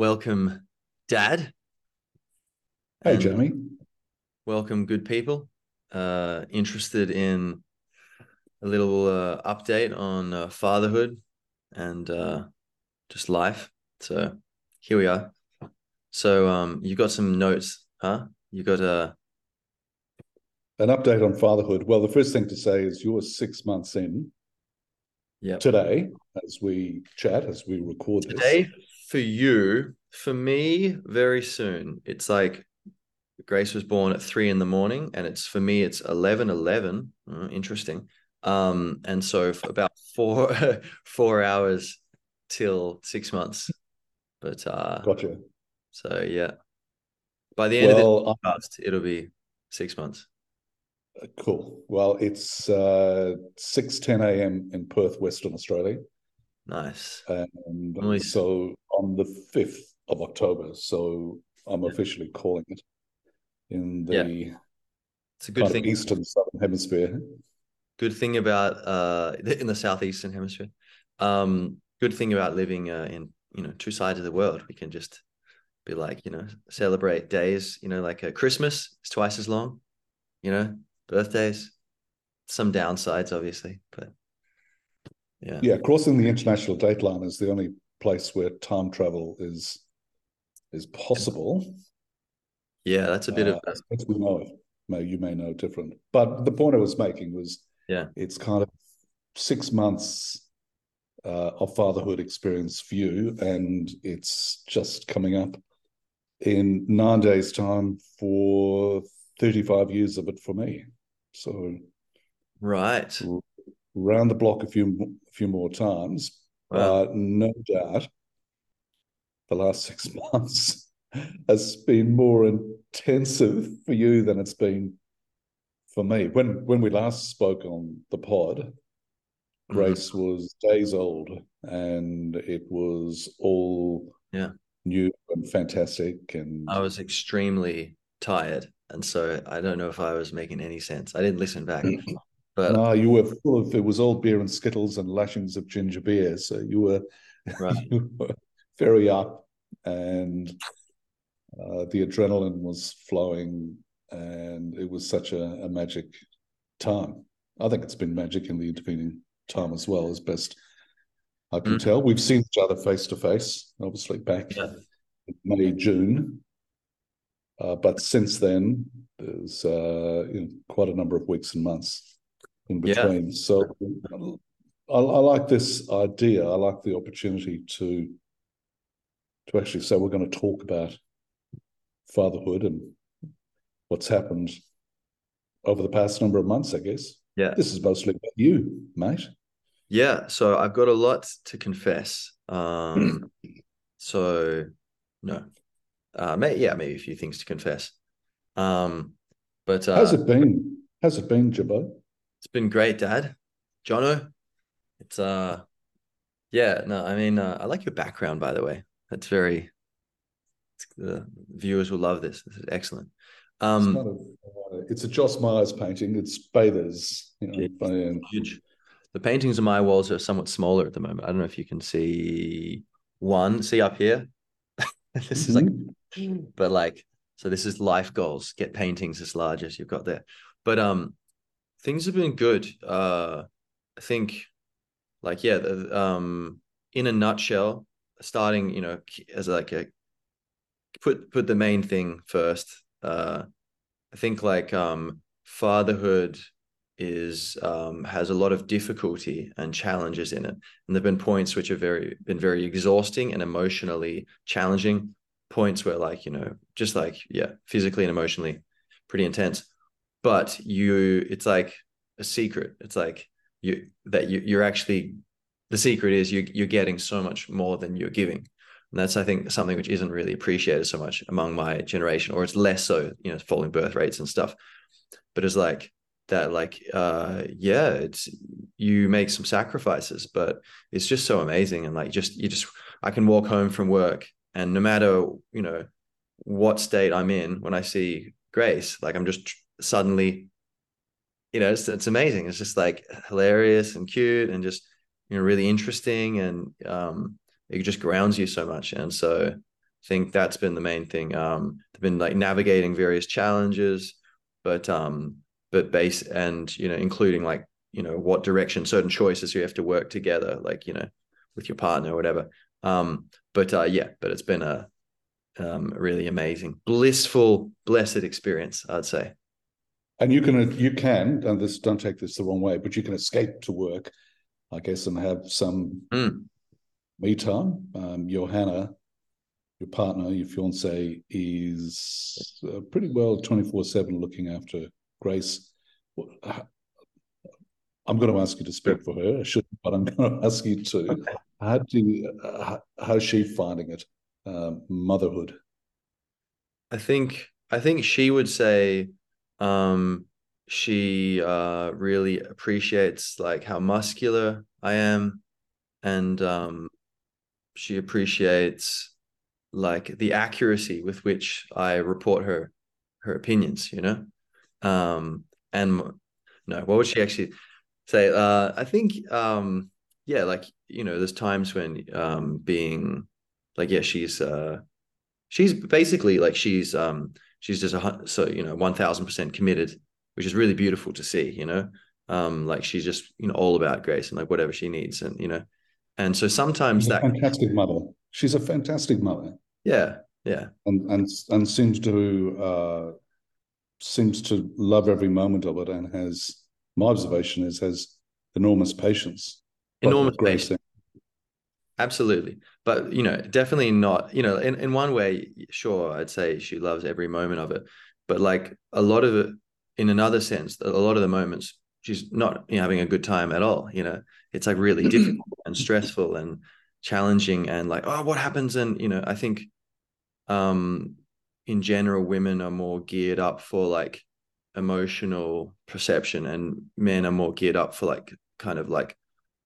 welcome, Dad. Hey, Jeremy. Welcome, good people. Uh, interested in a little uh, update on uh, fatherhood and uh, just life. So here we are. So um, you got some notes, huh? You got uh An update on fatherhood. Well, the first thing to say is you're six months in yeah. today as we chat, as we record this. For you, for me, very soon. It's like Grace was born at three in the morning, and it's for me, it's 11 11. Uh, interesting. Um, and so for about four four hours till six months. But uh Gotcha. so yeah. By the end Well, of this podcast, it'll be six months. uh, cool. Well, it's uh, 6 10 a.m. in Perth, Western Australia. Nice. And Nice. so on the 5th of October. So I'm officially calling it in the Yeah. It's a good thing. eastern southern hemisphere. good thing about uh in the southeastern hemisphere um good thing about living uh, in you know two sides of the world we can just be like you know celebrate days you know like uh, christmas is twice as long you know birthdays some downsides obviously but yeah Yeah, crossing the international date line is the only place where time travel is is possible. yeah that's a bit of Uh, as we know it. May you may know different. But the point I was making was Yeah. it's kind of six months uh, of fatherhood experience for you, and it's just coming up in nine days' time for 35 years of it for me. So right round the block a few a few more times. Wow. But no doubt the last six months has been more intensive for you than it's been for me. When when we last spoke on the pod. Mm-hmm. Grace was days old and it was all Yeah. new and fantastic and i was extremely tired and so i don't know if i was making any sense i didn't listen back mm. But no, you were full of it was all beer and skittles and lashings of ginger beer. So you were right you were very up and uh, the adrenaline was flowing and it was such a, a magic time. I think it's been magic in the intervening time as well, as best I can Mm. tell. We've seen each other face to face, obviously back Yeah. in May, June. Uh, but since then, there's uh, you know, quite a number of weeks and months in Yeah. between. So I, I like this idea. I like the opportunity to to actually say we're going to talk about fatherhood and what's happened over the past number of months. I guess yeah this is mostly about you, mate. Yeah, so I've got a lot to confess. Um, so no, uh, may, yeah, maybe a few things to confess. Um, but uh, How's it been? How's it been, Jabbo? It's been great, Dad. Jono, it's uh, yeah, no, I mean, uh, I like your background, by the way. That's very. It's, the viewers will love this. This is excellent. It's, Um, not a, uh, it's a Joss Myers painting. It's Bathers, you know. By- um, huge. The paintings on my walls are somewhat smaller at the moment. I don't know if you can see one. See up here. this is like Mhm. but like so this is life goals get paintings as large as you've got there but um things have been good. Uh i think like yeah the, um in a nutshell starting you know as like a put put the main thing first. Uh i think like um fatherhood is um has a lot of difficulty and challenges in it. And there've been points which have very been very exhausting and emotionally challenging. Points where like you know just like yeah physically and emotionally pretty intense but you it's like a secret. It's like you that you you're actually the secret is you you're getting so much more than you're giving. And that's i think something which isn't really appreciated so much among my generation or it's less so you know falling birth rates and stuff. But it's like that like uh yeah it's you make some sacrifices but it's just so amazing. And like just you just i can walk home from work and no matter you know what state i'm in when i see grace like i'm just suddenly you know it's, it's amazing it's just like hilarious and cute and just you know really interesting and um it just grounds you so much and so I think that's been the main thing. Um, they've been like navigating various challenges, but um, but base and you know, including like you know what direction certain choices you have to work together, like you know, with your partner or whatever. Um, but uh, yeah, but it's been a um, really amazing, blissful, blessed experience, I'd say. And you can you can, and this don't take this the wrong way, but you can escape to work, I guess, and have some Mm. me time. Um, Johanna, your partner, your fiance, is uh, pretty well twenty four seven looking after Grace. What- h- I'm going to ask you to speak for her. I shouldn't, but I'm going to ask you to. How do you, uh, how's she finding it, um, motherhood? I think I think she would say um she uh really appreciates like how muscular I am and um she appreciates like the accuracy with which I report her her opinions, you know? Um and no, what would she actually say? Uh I think um yeah, like you know, there's times when um being like yeah, she's uh she's basically like she's um she's just a so you know 1000% committed which is really beautiful to see you know? Um like she's just you know all about grace and like whatever she needs and you know? And so sometimes She's a that fantastic mother. She's a fantastic mother, yeah yeah. And and and seems to uh, seems to love every moment of it, and has my observation is has enormous patience. enormous Grace patience absolutely. But you know definitely not you know in, in one way sure i'd say she loves every moment of it. But like a lot of it in another sense a lot of the moments she's not you know, having a good time at all you know? It's like really difficult and stressful and challenging and like oh what happens? And you know i think um in general women are more geared up for like emotional perception and men are more geared up for like kind of like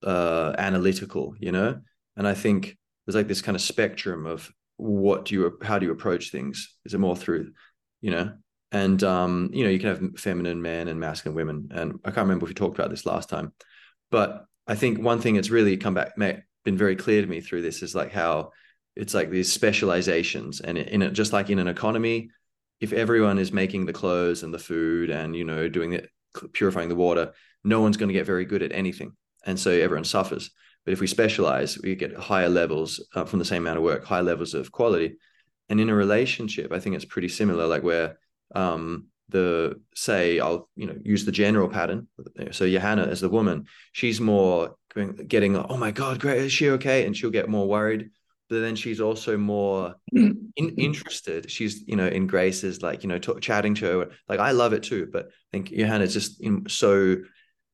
uh analytical you know and i think there's like this kind of spectrum of what do you how do you approach things? Is it more through you know? And um you know you can have feminine men and masculine women. And i can't remember if we talked about this last time. But i think one thing that's really come back been very clear to me through this is like how it's like these specializations. And in it just like in an economy if everyone is making the clothes and the food and you know doing it purifying the water no one's going to get very good at anything. And so everyone suffers but if we specialize we get higher levels uh, from the same amount of work high levels of quality. And in a relationship i think it's pretty similar like where um the say i'll you know use the general pattern. So johanna as the woman she's more getting oh my god great is she okay? And she'll get more worried. But then she's also more in, interested. She's you know in grace's like you know t- chatting to her. Like i love it too but i think johanna's just in, so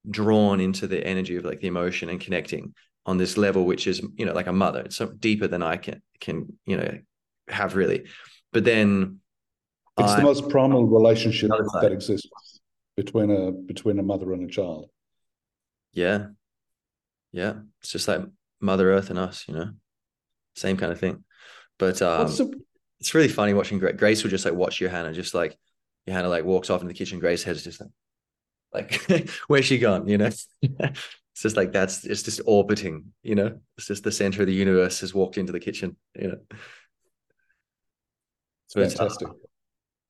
drawn into the energy of like the emotion and connecting on this level which is you know like a mother. It's so deeper than i can can you know have really. But then it's I, the most primal relationship that exists between a between a mother and a child. Yeah. Yeah. It's just like mother earth and us you know? Same kind of thing. But um the, it's really funny watching Grace. Grace will just like watch Johanna, just like Johanna like walks off in the kitchen. Grace head's just like, like where's she gone? You know, it's just like that's it's just orbiting. You know, it's just the center of the universe has walked into the kitchen. You know, it's fantastic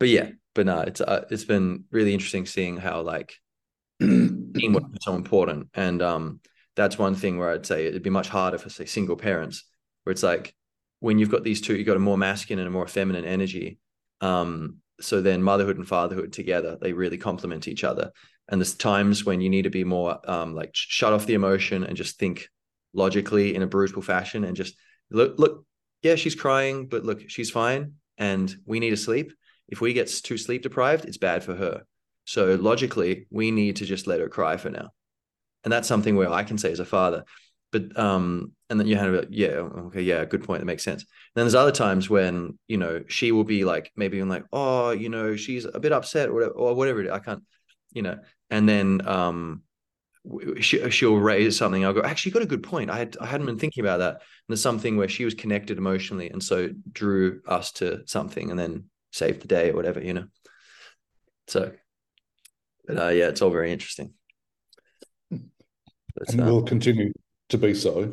but yeah, but no, it's uh, it's been really interesting seeing how like teamwork is so important, and um, that's one thing where I'd say it'd be much harder for say single parents, where it's like when you've got these two, you've got a more masculine and a more feminine energy. Um, so then motherhood and fatherhood together, they really complement each other. And there's times when you need to be more um, like shut off the emotion and just think logically in a brutal fashion and just look, look, yeah, she's crying, but look, she's fine. And we need to sleep. If we get too sleep deprived, it's bad for her. So logically, we need to just let her cry for now. And that's something where I can say as a father, but um and then you have yeah okay yeah good point that makes sense and then there's other times when you know she will be like maybe I'm like oh you know she's a bit upset or whatever, or whatever I can't you know and then um she, she'll raise something. I'll go actually you got a good point. I had I hadn't been thinking about that. And there's something where she was connected emotionally and so drew us to something and then saved the day or whatever you know? So but uh, yeah it's all very interesting. But, and uh, will continue to be so.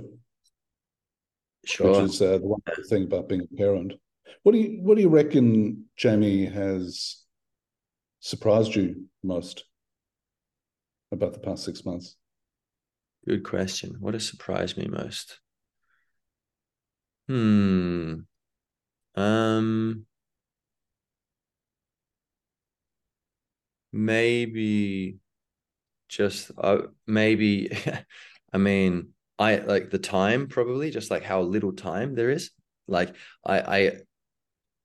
Sure. which is uh, the wonderful thing about being a parent. What do you what do you reckon, Jamie, has surprised you most about the past six months? Good question. What has surprised me most? Hmm. Um. Maybe just uh, maybe I mean I like the time probably just like how little time there is like I I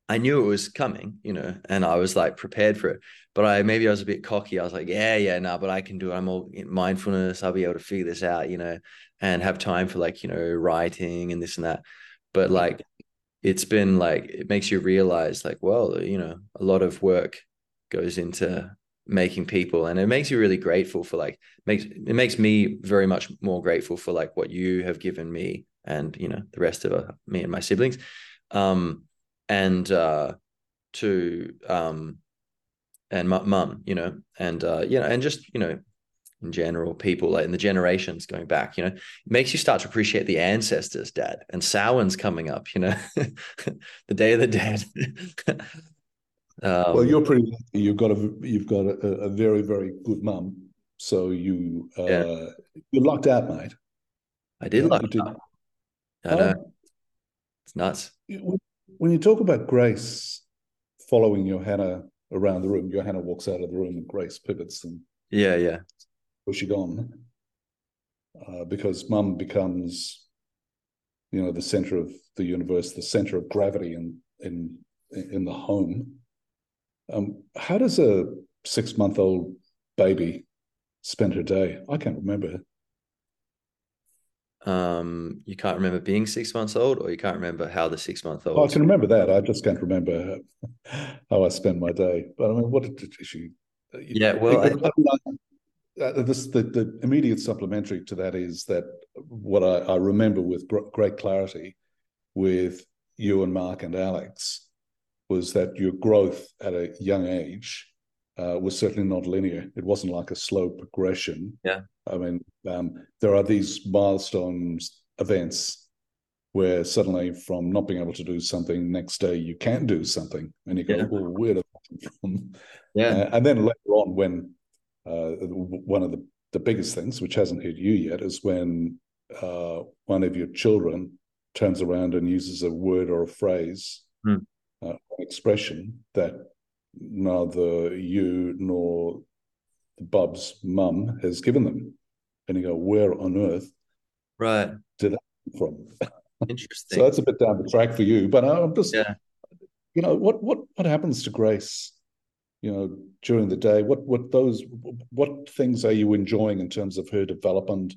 I knew it was coming you know and I was like prepared for it but I maybe I was a bit cocky. I was like yeah yeah no but I can do it. I'm all in mindfulness. I'll be able to figure this out you know and have time for like you know writing and this and that. But like it's been like it makes you realize like well you know a lot of work goes into making people and it makes you really grateful for like makes it makes me very much more grateful for like what you have given me and you know the rest of uh, me and my siblings. Um and uh to um and mum you know and uh you know and just you know in general people like in the generations going back you know makes you start to appreciate the ancestors dad and Samhain's coming up you know the day of the dead um, well, you're pretty lucky. You've got a you've got a, a very very good mum. So you uh, yeah. you lucked out, mate. I did yeah, luck out. I know. Um, it's nuts. When you talk about Grace following Johanna around the room, Johanna walks out of the room and Grace pivots and yeah, yeah. Where's on? Uh, because mum becomes, you know, the center of the universe, the center of gravity in in in the home. Um, how does a six month old baby spend her day? I can't remember. Um, you can't remember being six months old, or you can't remember how the six month old. Oh, I can remember that. I just can't remember how I spend my day. But I mean, what did she? Yeah, well, I, I, uh, this the, the immediate supplementary to that is that what I, I remember with great clarity with you and Mark and Alex was that your growth at a young age uh, was certainly not linear. It wasn't like a slow progression. Yeah. I mean, um, there are these milestones events where suddenly from not being able to do something next day you can do something and you go yeah. well where did that come from? Yeah. Uh, and then later on when uh, one of the, the biggest things which hasn't hit you yet is when uh, one of your children turns around and uses a word or a phrase hmm. uh, expression that neither you nor Bub's mum has given them. And you go, where on earth right did that come from? Interesting. so that's a bit down the track for you. But I'm just, yeah. you know, what what what happens to Grace, you know, during the day? What what those what things are you enjoying in terms of her development,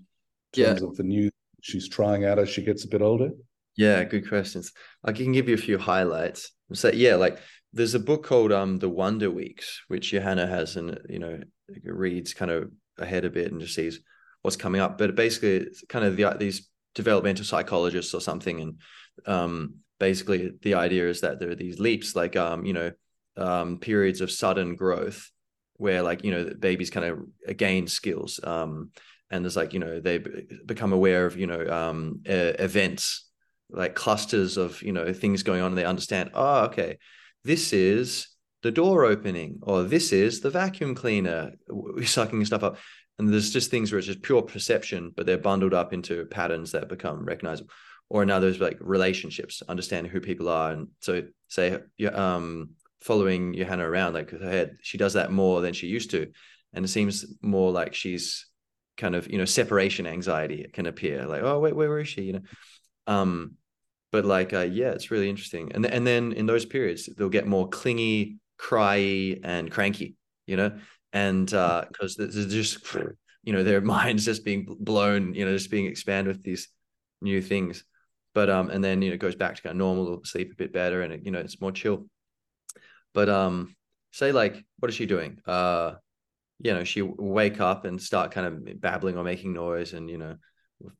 in terms yeah. of the new she's trying out as she gets a bit older? Yeah, good questions. I can give you a few highlights. So yeah, like there's a book called um The Wonder Weeks, which Johanna has and you know reads kind of ahead a bit and just sees what's coming up. But basically it's kind of the these developmental psychologists or something. And um basically the idea is that there are these leaps, like um, you know, um periods of sudden growth where like, you know, babies kind of gain skills. Um and there's like, you know, they become aware of, you know, um events like clusters of you know things going on and they understand oh okay this is the door opening or this is the vacuum cleaner sucking stuff up. And there's just things where it's just pure perception but they're bundled up into patterns that become recognizable. Or now there's like relationships understanding who people are. And so say um following johanna around like her head she does that more than she used to. And it seems more like she's kind of you know separation anxiety can appear. Like oh wait where, where is she? You know? Um, but like, uh, yeah, it's really interesting. And and then in those periods, they'll get more clingy, cryy, and cranky. You know, and uh because uh, there's just you know their minds just being blown, you know, just being expanded with these new things. But um, and then you know it goes back to kind of normal, sleep a bit better, and it, you know it's more chill. But um, say like, what is she doing? Uh, you know, she wake up and start kind of babbling or making noise, and you know,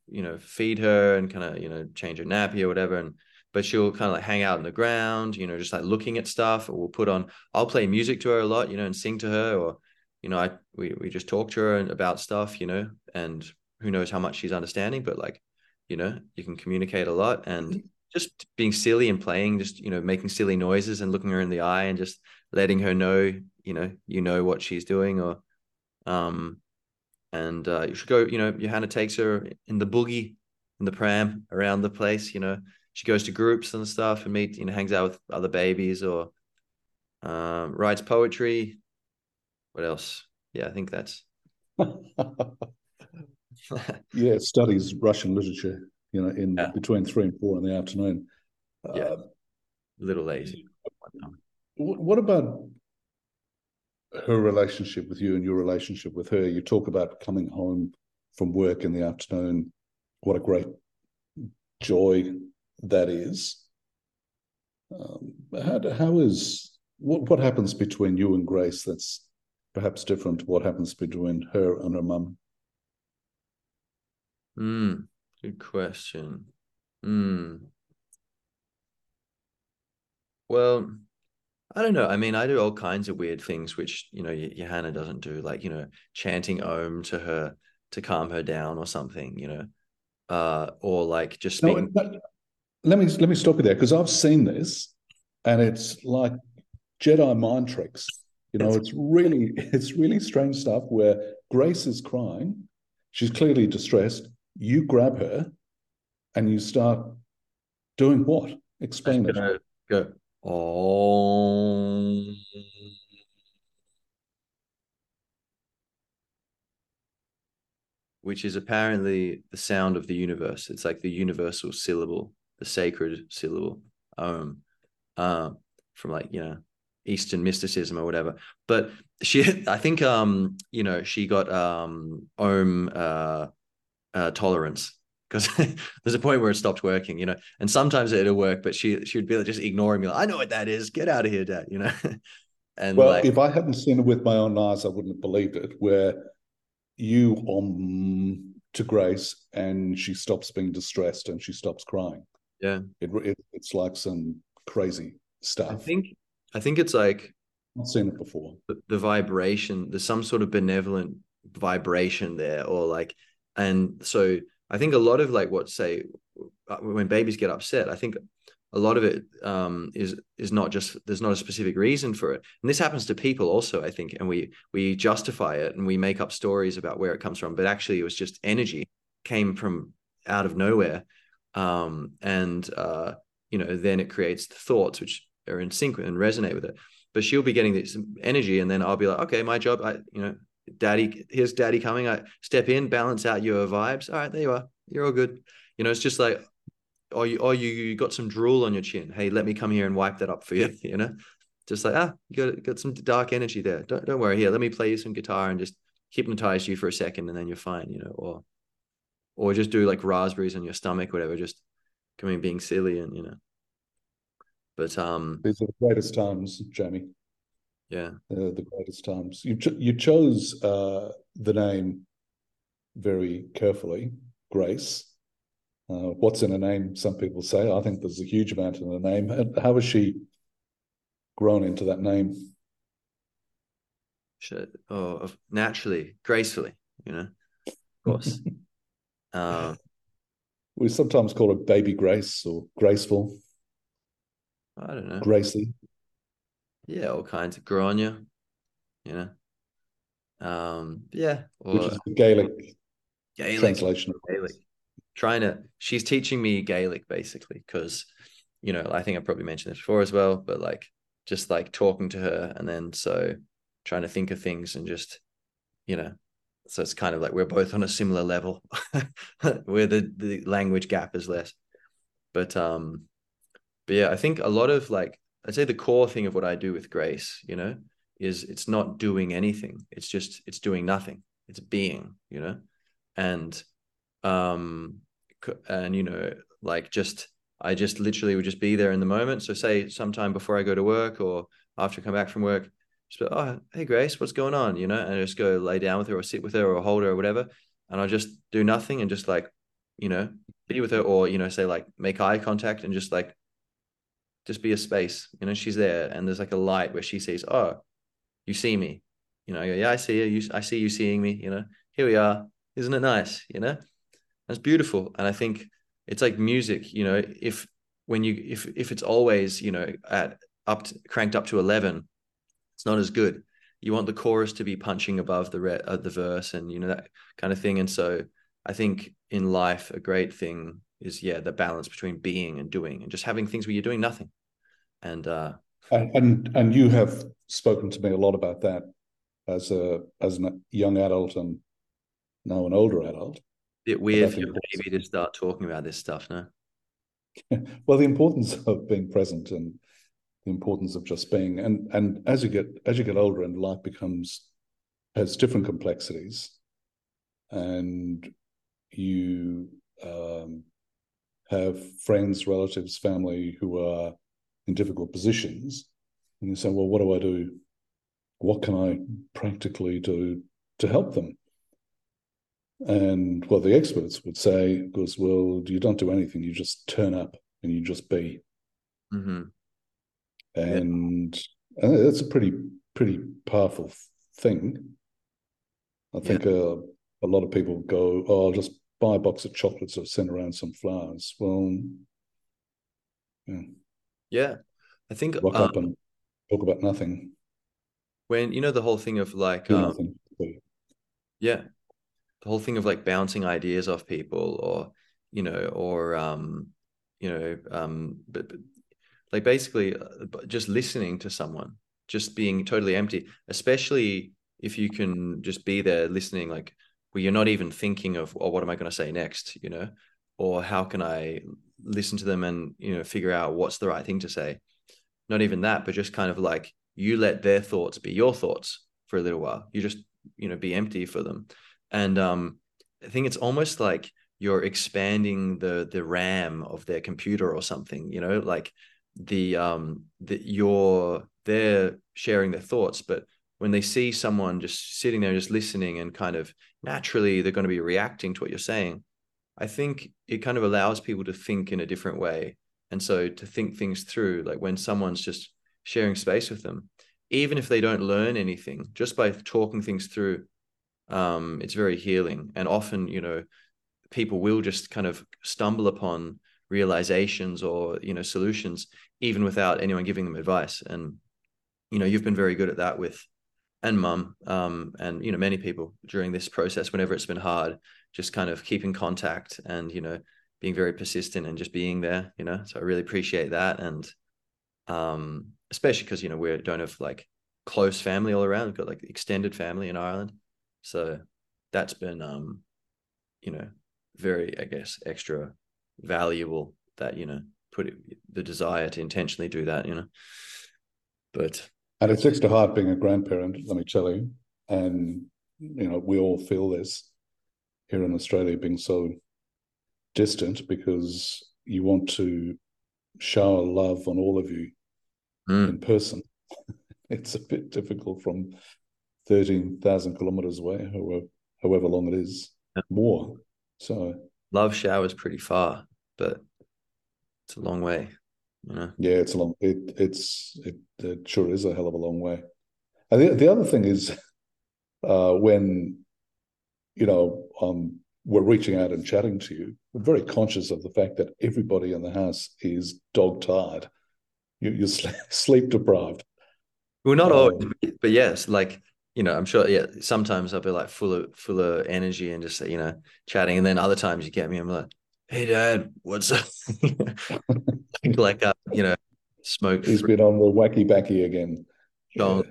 you know, feed her and kind of, you know, change her nappy or whatever. And, but she'll kind of like hang out in the ground, you know, just like looking at stuff or we'll put on, I'll play music to her a lot, you know, and sing to her or, you know, I, we, we just talk to her about stuff, you know, and who knows how much she's understanding, but like, you know, you can communicate a lot and just being silly and playing, just you know, making silly noises and looking her in the eye and just letting her know, you know, you know what she's doing, or um, and uh, you should go. You know, Johanna takes her in the boogie, in the pram around the place. You know, she goes to groups and stuff and meet, you know, hangs out with other babies or um, writes poetry. What else? Yeah, I think that's. yeah, studies Russian literature. You know, in yeah. between three and four in the afternoon. Yeah, uh, a little lazy. What about her relationship with you and your relationship with her? You talk about coming home from work in the afternoon. What a great joy that is. Um, how, how is what what happens between you and Grace that's perhaps different to what happens between her and her mum? Hmm. Good question. Hmm. Well, I don't know. I mean, I do all kinds of weird things, which you know, Johanna doesn't do, like you know, chanting Om to her to calm her down or something. You know, uh, or like just speaking. No, let me let me stop you there because I've seen this, and it's like Jedi mind tricks. You know, it's really it's really strange stuff where Grace is crying, she's clearly distressed. You grab her, and you start doing what? Explain it. Go. Oh. Which is apparently the sound of the universe. It's like the universal syllable the sacred syllable om uh, from like you know eastern mysticism or whatever. But she i think um you know she got um om uh, uh tolerance because there's a point where it stopped working you know and sometimes it'll work but she she would be like, just ignoring me like i know what that is. Get out of here dad you know? And well like, if i hadn't seen it with my own eyes i wouldn't have believed it where you um to grace and she stops being distressed and she stops crying yeah, it, it it's like some crazy stuff. I think I think it's like I've seen it before. The, the vibration, there's some sort of benevolent vibration there, or like, and so I think a lot of like what say uh, when babies get upset, I think a lot of it um, is is not just there's not a specific reason for it, and this happens to people also. I think, and we we justify it and we make up stories about where it comes from, but actually it was just energy came from out of nowhere um, and uh, you know then it creates the thoughts which are in sync and resonate with it. But she'll be getting this energy and then i'll be like okay my job i you know daddy here's daddy coming. I step in balance out your vibes. All right there you are. You're all good. You know it's just like oh you oh you, you got some drool on your chin. Hey let me come here and wipe that up for you you know? Just like ah you got, got some dark energy there. Don't, don't worry. Here let me play you some guitar and just hypnotize you for a second and then you're fine you know or or just do like raspberries on your stomach, whatever. Just coming being silly and you know. But um, these are the greatest times, Jamie. Yeah, the greatest times. You ch- you chose uh, the name very carefully, Grace. Uh, what's in a name? Some people say. I think there's a huge amount in a name. How has she grown into that name? oh, naturally, gracefully, you know, of course. Uh, we sometimes call it baby grace or graceful. I don't know. Gracie. Yeah, all kinds of Grania, you know. Um, yeah. Or, Which is the Gaelic, Gaelic translation of Gaelic. Trying to she's teaching me Gaelic basically, because you know, I think I probably mentioned this before as well, but like just like talking to her and then so trying to think of things and just, you know, so it's kind of like we're both on a similar level where the, the language gap is less. But um but yeah i think a lot of like i'd say the core thing of what i do with grace you know is it's not doing anything. It's just it's doing nothing. It's being you know? And um and you know like just i just literally would just be there in the moment. So say sometime before i go to work or after I come back from work just be, oh, hey Grace, what's going on? You know, and I just go lay down with her or sit with her or hold her or whatever. And I just do nothing and just like, you know, be with her or, you know, say like make eye contact and just like just be a space. You know, she's there and there's like a light where she sees, oh, you see me. You know, I go, yeah, I see you. you. I see you seeing me, you know. Here we are. Isn't it nice? You know? that's beautiful. And I think it's like music, you know, if when you if if it's always you know at up to, cranked up to 11 it's not as good. You want the chorus to be punching above the re- uh, the verse and you know that kind of thing. And so i think in life a great thing is yeah the balance between being and doing and just having things where you're doing nothing. And uh and and, and you have spoken to me a lot about that as a as a young adult and now an older adult. Bit weird for maybe to start talking about this stuff no? Well the importance of being present and the importance of just being and and as you get as you get older and life becomes has different complexities and you um, have friends relatives family who are in difficult positions and you say well what do i do? What can i practically do to help them? And well, the experts would say was well you don't do anything. You just turn up and you just be. Mm-hmm and yeah. Uh, that's a pretty pretty powerful thing. I think yeah. uh, a lot of people go, "Oh, I'll just buy a box of chocolates or send around some flowers." Well, yeah, yeah. I think rock um, up and talk about nothing. When you know the whole thing of like, um, yeah, the whole thing of like bouncing ideas off people, or you know, or um, you know, um, but, but like basically uh, just listening to someone just being totally empty especially if you can just be there listening like where you're not even thinking of oh what am i going to say next? you know? Or how can i listen to them and you know figure out what's the right thing to say? Not even that but just kind of like you let their thoughts be your thoughts for a little while. You just you know be empty for them. And um i think it's almost like you're expanding the the ram of their computer or something you know? Like the um that you're they're sharing their thoughts but when they see someone just sitting there just listening and kind of naturally they're going to be reacting to what you're saying i think it kind of allows people to think in a different way. And so to think things through like when someone's just sharing space with them even if they don't learn anything just by talking things through um it's very healing. And often you know people will just kind of stumble upon realizations or you know solutions even without anyone giving them advice. And you know you've been very good at that with and mum um, and you know many people during this process whenever it's been hard just kind of keeping contact and you know being very persistent and just being there you know? So i really appreciate that. And um especially because you know we don't have like close family all around. We've got like extended family in ireland. So that's been um you know very i guess extra valuable that you know put it, the desire to intentionally do that you know but and it's extra hard being a grandparent let me tell you and you know we all feel this here in australia being so distant because you want to shower love on all of you mm. in person it's a bit difficult from 13,000 kilometers away however, however long it is yeah. more so love showers pretty far, but it's a long way. You know? Yeah, it's a long. It it's it, it sure is a hell of a long way. And the the other thing is, uh, when you know um, we're reaching out and chatting to you, we're very conscious of the fact that everybody in the house is dog tired. You, you're sleep deprived. Well, not um, always, but yes, like you know, I'm sure, yeah, sometimes I'll be like full of full of energy and just you know chatting, and then other times you get me, I'm like, hey, dad, what's up? like, uh, you know, smoke. He's been on the wacky backy again. yeah.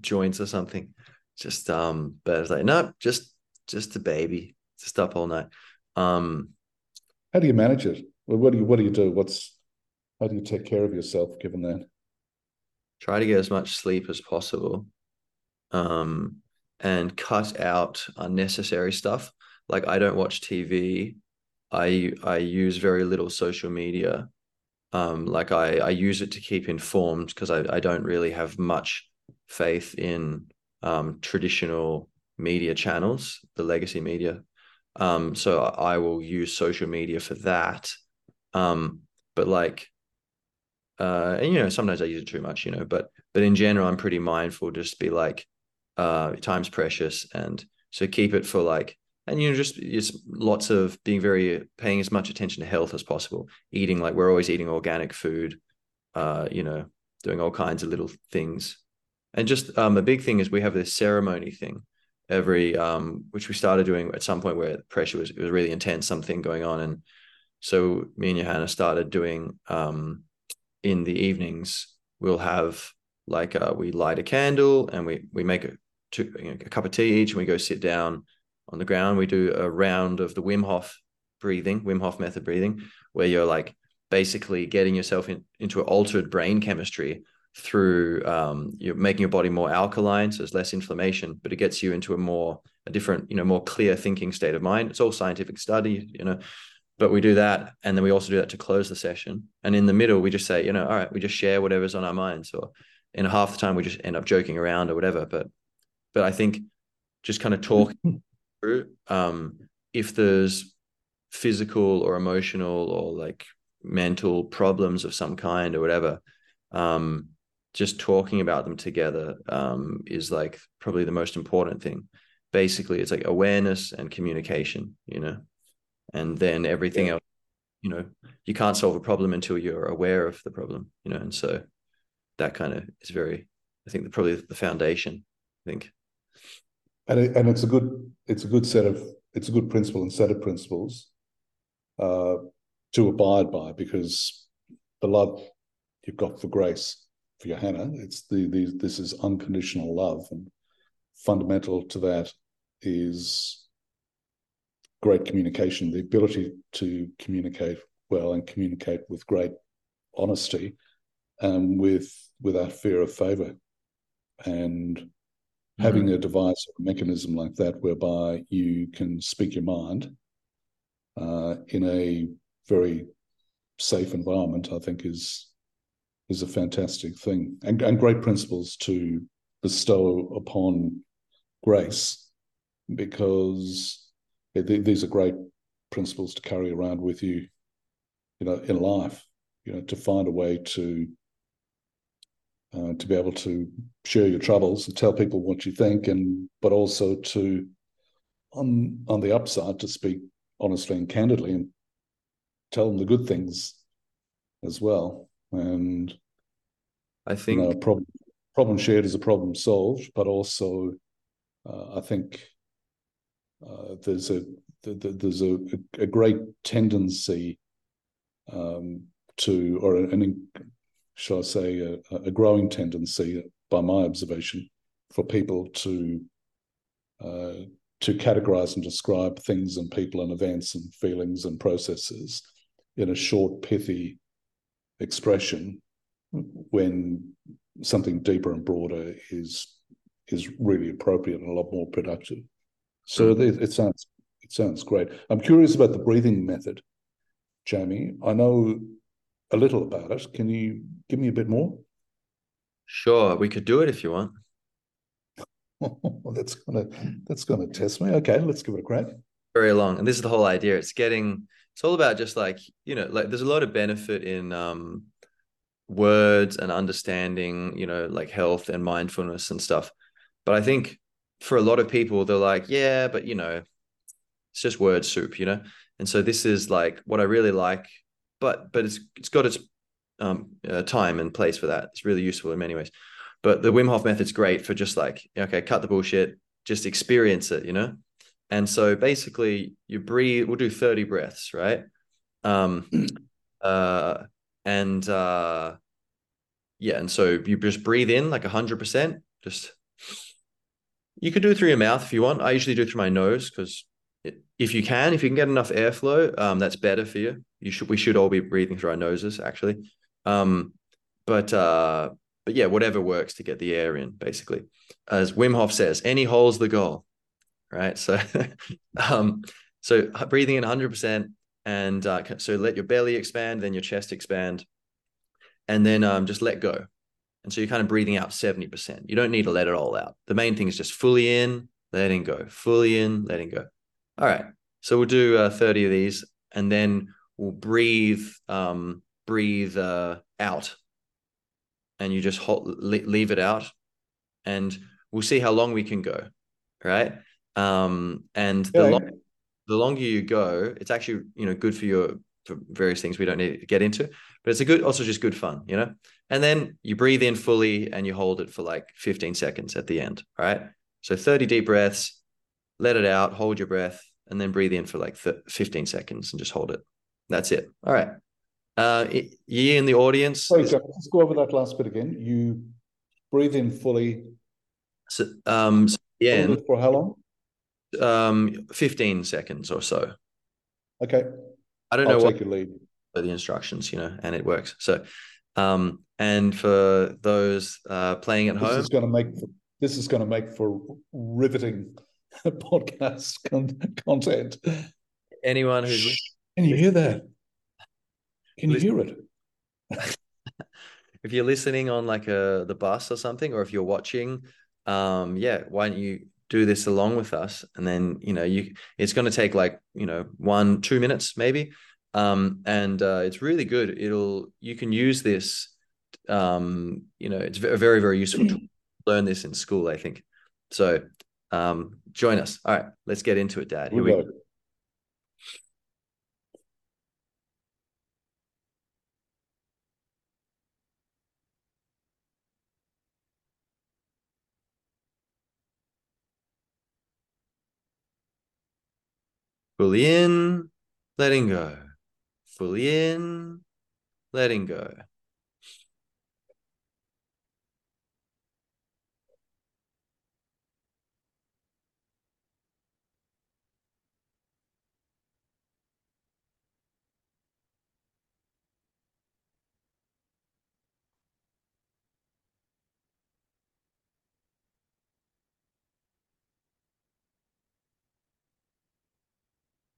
joints or something. Just um, but it's like, no, just just a baby, just up all night. Um, how do you manage it? Well, what do you what do you do? What's how do you take care of yourself given that? Try to get as much sleep as possible um, and cut out unnecessary stuff. Like I don't watch TV. I I use very little social media. Um, like I I use it to keep informed because I I don't really have much faith in um, traditional media channels, the legacy media. Um, so I will use social media for that. Um, but like, uh, and you know, sometimes I use it too much, you know, but but in general, I'm pretty mindful. Just be like, uh, time's precious, and so keep it for like and you know just it's lots of being very paying as much attention to health as possible eating like we're always eating organic food uh you know doing all kinds of little things. And just um a big thing is we have this ceremony thing every um which we started doing at some point where pressure was it was really intense something going on. And so me and johanna started doing um in the evenings we'll have like uh, we light a candle and we we make a, two, you know, a cup of tea each and we go sit down on the ground. We do a round of the Wim Hof breathing, Wim Hof method breathing, where you're like basically getting yourself in, into an altered brain chemistry through um, you're making your body more alkaline, so there's less inflammation, but it gets you into a more a different, you know, more clear thinking state of mind. It's all scientific study, you know. But we do that, and then we also do that to close the session. And in the middle, we just say, you know, all right, we just share whatever's on our minds, or in half the time we just end up joking around or whatever. But but I think just kind of talking um, if there's physical or emotional or like mental problems of some kind or whatever um, just talking about them together um, is like probably the most important thing. Basically it's like awareness and communication you know? And then everything yeah. else you know you can't solve a problem until you're aware of the problem you know? And so that kind of is very i think probably the foundation i think and it, and it's a good it's a good set of it's a good principle and set of principles uh, to abide by because the love you've got for grace for Johanna it's the, the this is unconditional love and fundamental to that is great communication. The ability to communicate well and communicate with great honesty and with without fear of favor. And having mm-hmm. a device or a mechanism like that whereby you can speak your mind uh, in a very safe environment, I think is is a fantastic thing and, and great principles to bestow upon grace because these are great principles to carry around with you, you know, in life. You know, to find a way to uh, to be able to share your troubles and tell people what you think, and but also to, on on the upside, to speak honestly and candidly and tell them the good things as well. And I think you know, problem problem shared is a problem solved, but also uh, I think uh, there's a there's a, a great tendency um, to or an shall I say, a, a growing tendency, by my observation, for people to uh, to categorize and describe things and people and events and feelings and processes in a short, pithy expression, when something deeper and broader is is really appropriate and a lot more productive. So mm. it, it sounds it sounds great. I'm curious about the breathing method, Jamie. I know a little about it. Can you give me a bit more? Sure, we could do it if you want. well, that's gonna that's gonna test me. Okay, let's give it a crack. Very long, and this is the whole idea. It's getting. It's all about just like you know, like there's a lot of benefit in um, words and understanding. You know, like health and mindfulness and stuff. But I think for a lot of people, they're like, yeah, but you know, it's just word soup, you know. And so this is like what I really like but but it's it's got its um, uh, time and place for that. It's really useful in many ways. But the Wim Hof method's great for just like okay, cut the bullshit, just experience it, you know. And so basically, you breathe. We'll do thirty breaths, right? Um, uh, and uh, yeah, and so you just breathe in like hundred percent. Just you could do it through your mouth if you want. I usually do it through my nose because if you can, if you can get enough airflow, um, that's better for you. You should we should all be breathing through our noses actually. Um, but uh, but yeah, whatever works to get the air in, basically. As Wim Hof says, any hole's the goal, right? So, um, so breathing in 100%, and uh, so let your belly expand, then your chest expand, and then um, just let go. And so you're kind of breathing out 70%. You don't need to let it all out. The main thing is just fully in, letting go, fully in, letting go. All right. So we'll do uh, 30 of these and then we'll breathe, um, breathe uh, out. And you just hold, leave it out and we'll see how long we can go. Right. Um, and the, long, the longer you go, it's actually you know good for your for various things we don't need to get into, but it's a good also just good fun, you know. And then you breathe in fully and you hold it for like 15 seconds at the end. Right. So 30 deep breaths, let it out, hold your breath, and then breathe in for like 15 seconds and just hold it. That's it. All right. Uh, you in the audience. Sorry, Jack, let's go over that last bit again. You breathe in fully. So, um, so yeah. For how long? Um, 15 seconds or so. Okay. I don't I'll know what the instructions, you know, and it works. So, um, and for those uh, playing at this home, this is going to make for, this is going to make for riveting podcast con- content. Anyone who's can you hear that? Can you hear it? if you're listening on like a the bus or something, or if you're watching, um, yeah, why don't you do this along with us? And then you know, you it's going to take like you know one two minutes maybe, um, and uh, it's really good. It'll you can use this. Um, you know, it's very very useful to learn this in school. I think so. Um, join us. All right, let's get into it, Dad. Here we, we go. Fully in, letting go. Fully in, letting go.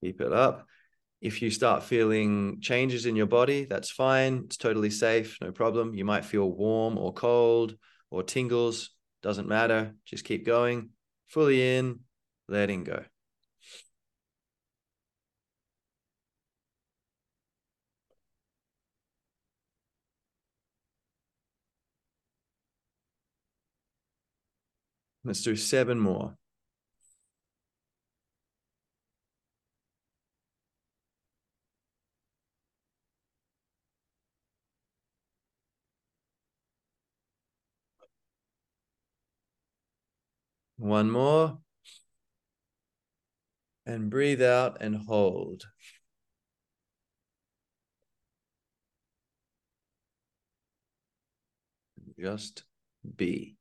Keep it up. If you start feeling changes in your body, that's fine. It's totally safe, no problem. You might feel warm or cold or tingles, doesn't matter. Just keep going, fully in, letting go. Let's do seven more. One more. And breathe out and hold. Just be.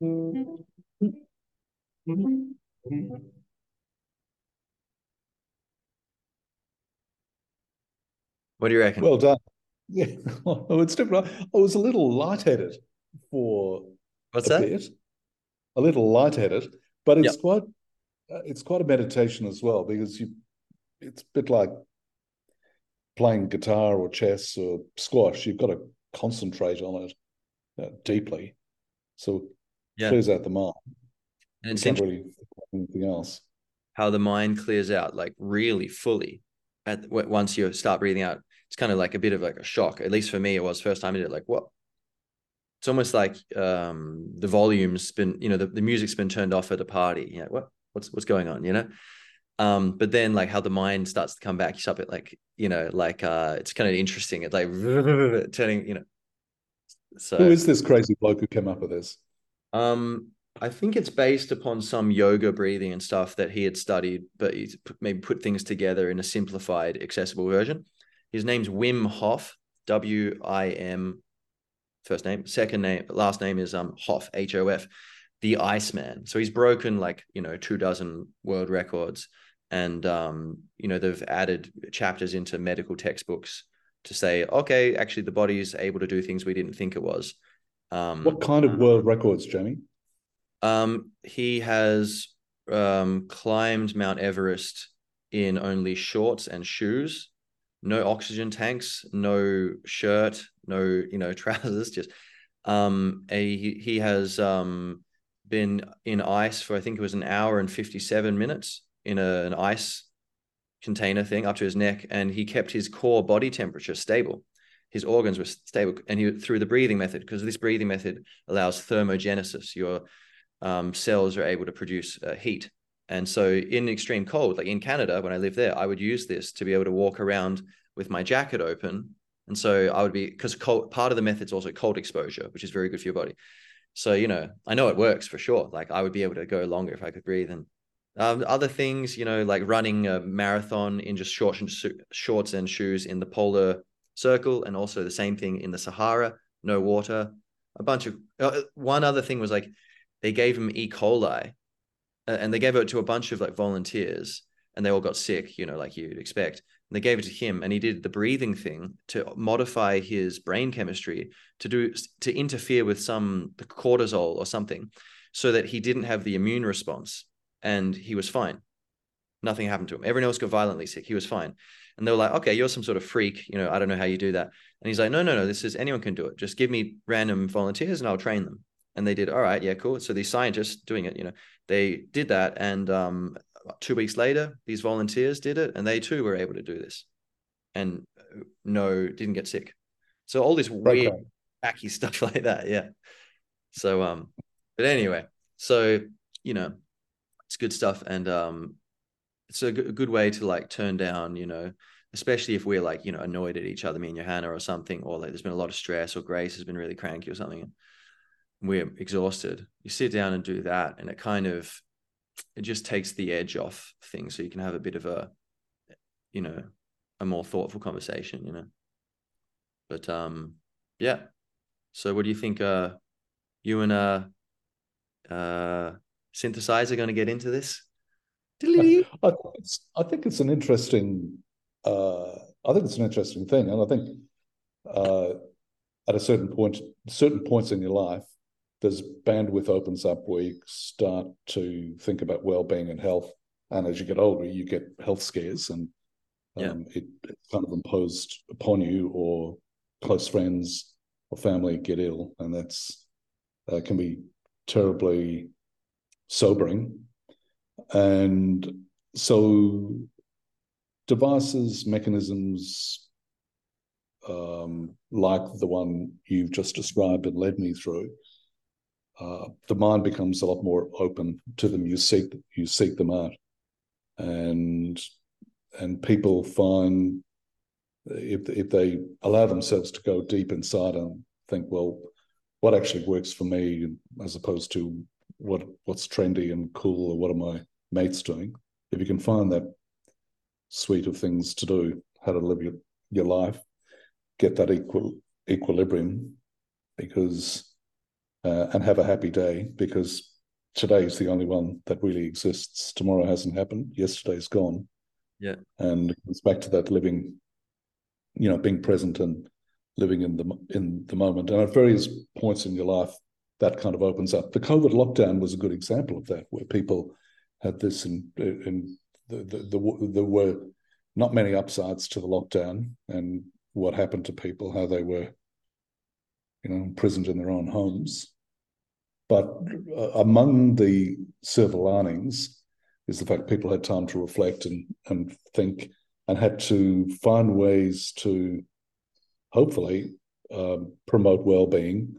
What do you reckon? Well done. Yeah, oh, it's different. I was a little lightheaded for what's that? Bit. A little lightheaded, but it's yep. quite uh, it's quite a meditation as well because you it's a bit like playing guitar or chess or squash. You've got to concentrate on it uh, deeply. So yeah. clears out the mind. And it's really anything else. How the mind clears out like really fully at once you start breathing out. It's kind of like a bit of like a shock. At least for me, it was first time I did it. Like what? It's almost like um, the volume's been, you know, the, the music's been turned off at a party. You know, what what's what's going on? You know. Um, but then like how the mind starts to come back, you stop it like, you know, like uh it's kind of interesting. It's like turning, you know. So who is this crazy bloke who came up with this? Um, I think it's based upon some yoga breathing and stuff that he had studied, but he's maybe put things together in a simplified, accessible version. His name's Wim Hof, W I M, first name, second name, last name is um Hof, H O F, the Iceman. So he's broken like you know two dozen world records, and um you know they've added chapters into medical textbooks to say, okay, actually the body is able to do things we didn't think it was. Um, what kind of world records, Jamie? Um, he has um, climbed Mount Everest in only shorts and shoes, no oxygen tanks, no shirt, no you know trousers. Just um, a he, he has um, been in ice for I think it was an hour and fifty seven minutes in a, an ice container thing up to his neck, and he kept his core body temperature stable. His organs were stable, and he through the breathing method because this breathing method allows thermogenesis. Your um, cells are able to produce uh, heat, and so in extreme cold, like in Canada when I lived there, I would use this to be able to walk around with my jacket open. And so I would be because part of the method is also cold exposure, which is very good for your body. So you know, I know it works for sure. Like I would be able to go longer if I could breathe, and um, other things, you know, like running a marathon in just shorts and shorts and shoes in the polar circle, and also the same thing in the Sahara, no water. A bunch of uh, one other thing was like they gave him E. coli, uh, and they gave it to a bunch of like volunteers, and they all got sick, you know, like you'd expect. And they gave it to him, and he did the breathing thing to modify his brain chemistry to do to interfere with some cortisol or something, so that he didn't have the immune response and he was fine. Nothing happened to him. Everyone else got violently sick. He was fine. And they were like, okay, you're some sort of freak. You know, I don't know how you do that. And he's like, no, no, no, this is anyone can do it. Just give me random volunteers and I'll train them. And they did, all right, yeah, cool. So these scientists doing it, you know, they did that. And um, two weeks later, these volunteers did it and they too were able to do this and uh, no, didn't get sick. So all this weird, okay. wacky stuff like that. Yeah. So, um, but anyway, so, you know, it's good stuff and um it's a good way to like turn down you know especially if we're like you know annoyed at each other me and johanna or something or like there's been a lot of stress or grace has been really cranky or something we're exhausted. You sit down and do that and it kind of it just takes the edge off things so you can have a bit of a you know a more thoughtful conversation you know. But um yeah. So what do you think uh you and uh uh synthesizer going to get into this? I, I, I think it's an interesting. Uh, I think it's an interesting thing, and I think uh, at a certain point, certain points in your life, there's bandwidth opens up where you start to think about well-being and health. And as you get older, you get health scares, and um, yeah. it, it's kind of imposed upon you, or close friends or family get ill, and that's uh, can be terribly sobering. And so devices, mechanisms um, like the one you've just described and led me through, uh, the mind becomes a lot more open to them. You seek you seek them out, and and people find if if they allow themselves to go deep inside and think, well, what actually works for me, as opposed to what what's trendy and cool or what am my mates doing if you can find that suite of things to do how to live your, your life get that equal equilibrium because uh, and have a happy day because today is the only one that really exists. Tomorrow hasn't happened. Yesterday's gone. Yeah. And it's back to that living you know being present and living in the in the moment. And at various points in your life that kind of opens up. The COVID lockdown was a good example of that, where people had this, and and the, the, the, there were not many upsides to the lockdown, and what happened to people, how they were, you know, imprisoned in their own homes. But uh, among the silver linings is the fact people had time to reflect and and think, and had to find ways to hopefully um, promote well-being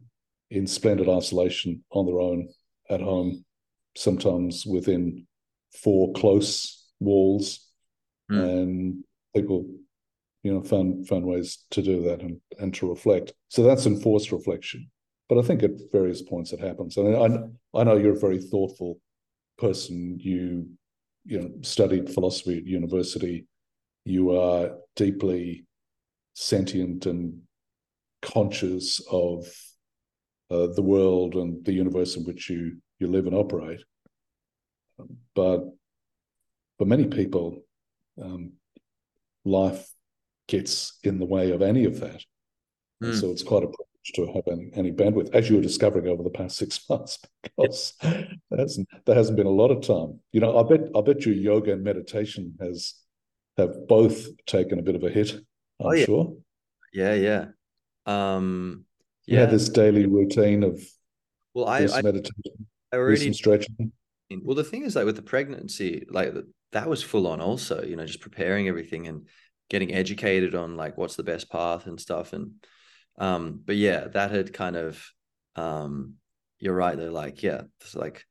in splendid isolation on their own at home, sometimes within four close walls, mm. and people, you know, found found ways to do that and and to reflect. So that's enforced reflection. But I think at various points it happens, and I I know you're a very thoughtful person. You you know studied philosophy at university. You are deeply sentient and conscious of uh, the world and the universe in which you you live and operate. But for many people, um, life gets in the way of any of that. Mm. so it's quite a privilege to have any, any bandwidth, as you were discovering over the past six months, because there hasn't there hasn't been a lot of time. You know, I bet I bet you yoga and meditation has have both taken a bit of a hit. I'm Oh, yeah. sure. Yeah, yeah. Um, You yeah. had this daily routine of Well, I, I, meditation, I already some stretching. Well, the thing is, like with the pregnancy, like that was full on also, you know, just preparing everything and getting educated on like what's the best path and stuff. And um, but yeah, that had kind of um you're right, they're like, yeah, it's like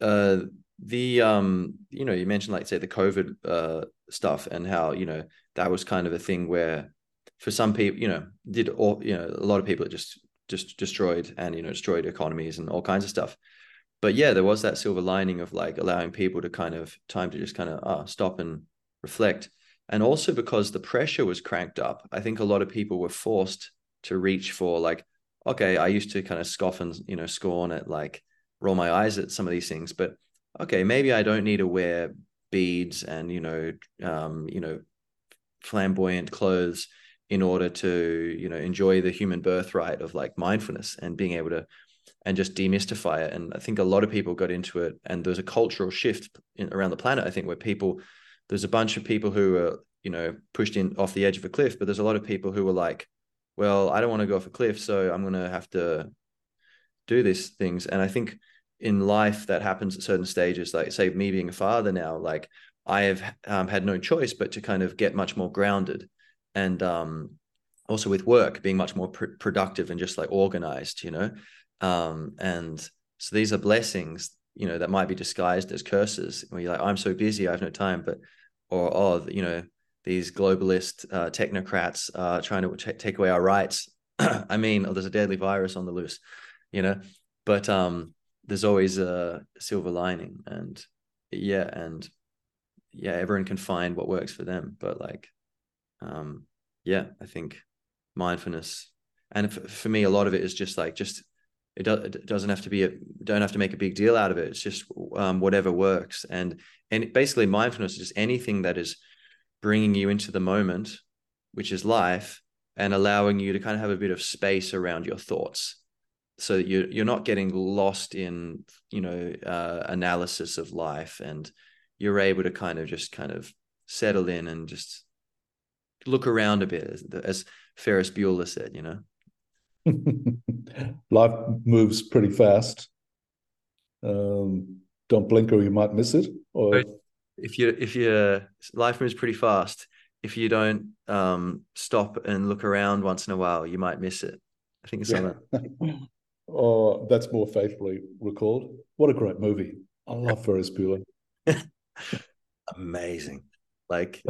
uh the um, you know, you mentioned like say the COVID uh stuff and how, you know, that was kind of a thing where for some people, you know, did all you know, a lot of people just just destroyed and you know destroyed economies and all kinds of stuff but yeah, there was that silver lining of like allowing people to kind of time to just kind of ah, stop and reflect. And also because the pressure was cranked up, I think a lot of people were forced to reach for like, okay, I used to kind of scoff and you know scorn at like roll my eyes at some of these things, but okay, maybe I don't need to wear beads and you know um, you know flamboyant clothes in order to you know enjoy the human birthright of like mindfulness and being able to and just demystify it. And I think a lot of people got into it, and there's a cultural shift in, around the planet. I think where people, there's a bunch of people who are, you know, pushed in off the edge of a cliff, but there's a lot of people who were like, well, I don't want to go off a cliff, so I'm going to have to do these things. And I think in life that happens at certain stages. Like, say, me being a father now, like I have um, had no choice but to kind of get much more grounded, and um, also with work being much more pr- productive and just like organized, you know um, and so these are blessings you know that might be disguised as curses where you're like i'm so busy i have no time but or oh you know these globalist uh, technocrats uh, trying to t- take away our rights. I mean oh, there's a deadly virus on the loose you know? But um there's always a silver lining and yeah and yeah everyone can find what works for them but like um yeah i think mindfulness and for me a lot of it is just like just it, do, it doesn't have to be a don't have to make a big deal out of it. It's just um, whatever works. And and basically mindfulness is just anything that is bringing you into the moment which is life and allowing you to kind of have a bit of space around your thoughts so that you you're not getting lost in you know uh, analysis of life. And you're able to kind of just kind of settle in and just look around a bit as, as Ferris Bueller said you know Life moves pretty fast. Um, don't blink or you might miss it. Or if you if you life moves pretty fast if you don't um, stop and look around once in a while you might miss it i think it's yeah. something oh, that's more faithfully recalled. What a great movie! I love Ferris Bueller. amazing like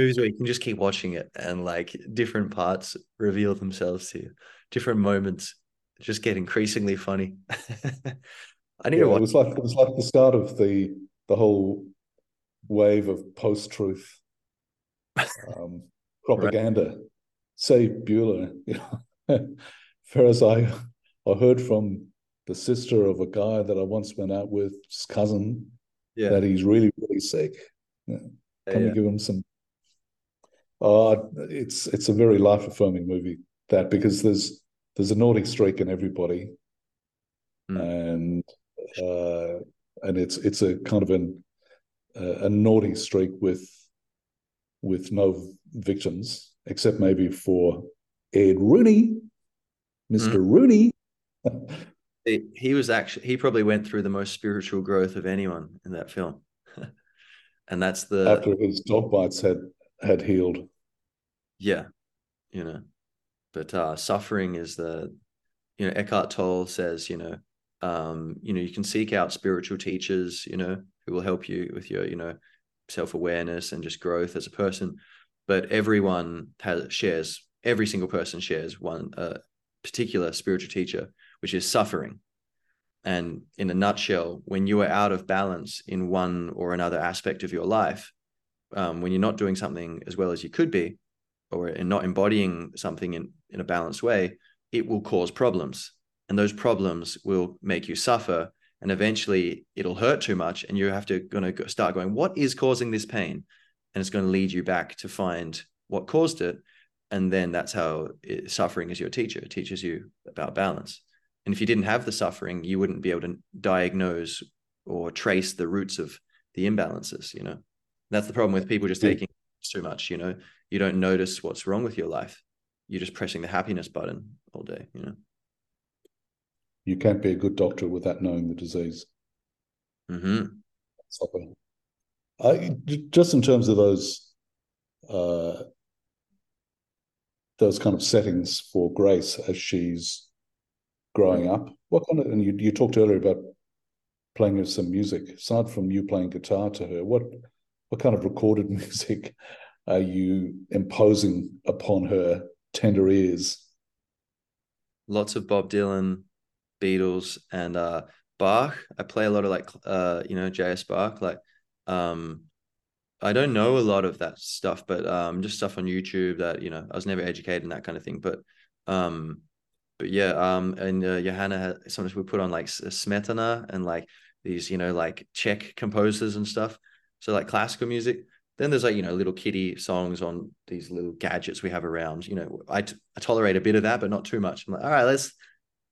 movies where you can just keep watching it and like different parts reveal themselves to you different moments just get increasingly funny i need Yeah, to it was like it was like the start of the the whole wave of post truth um, propaganda. Say Bueller. Ferris, I I heard from the sister of a guy that I once went out with, his cousin, yeah that he's really really sick. Yeah. Can yeah. we give him some? Uh, it's it's a very life affirming movie that because there's there's a naughty streak in everybody, Mm. and uh, and it's it's a kind of an uh, a naughty streak with with no victims except maybe for Ed Rooney, Mister Rooney. he, he was actually he probably went through the most spiritual growth of anyone in that film and that's the after his dog bites had had healed. yeah you know but uh suffering is the you know eckhart tolle says you know um you know you can seek out spiritual teachers you know who will help you with your you know self-awareness and just growth as a person but everyone has shares every single person shares one particular spiritual teacher which is suffering and in a nutshell when you are out of balance in one or another aspect of your life um, when you're not doing something as well as you could be or in not embodying something in, in a balanced way it will cause problems. And those problems will make you suffer and eventually it'll hurt too much and you have to going to start going what is causing this pain? And it's going to lead you back to find what caused it and then that's how it, suffering is your teacher. It teaches you about balance. And if you didn't have the suffering you wouldn't be able to diagnose or trace the roots of the imbalances you know that's the problem with people just taking too much you know you don't notice what's wrong with your life you're just pressing the happiness button all day you know you can't be a good doctor without knowing the disease mm-hmm. I, just in terms of those uh, those kind of settings for Grace as she's growing up. What kind of and you you talked earlier about playing her some music. Aside from you playing guitar to her, what what kind of recorded music are you imposing upon her tender ears? Lots of Bob Dylan, Beatles, and uh, Bach. I play a lot of like uh, you know J.S. Bach, like um, I don't know a lot of that stuff, but um, just stuff on YouTube that you know I was never educated in that kind of thing. But um, but yeah, um, and uh, Johanna sometimes we put on like Smetana and like these you know like Czech composers and stuff. So like classical music. Then there's like you know little kiddie songs on these little gadgets we have around. You know, I, t- I tolerate a bit of that, but not too much. I'm like, all right, let's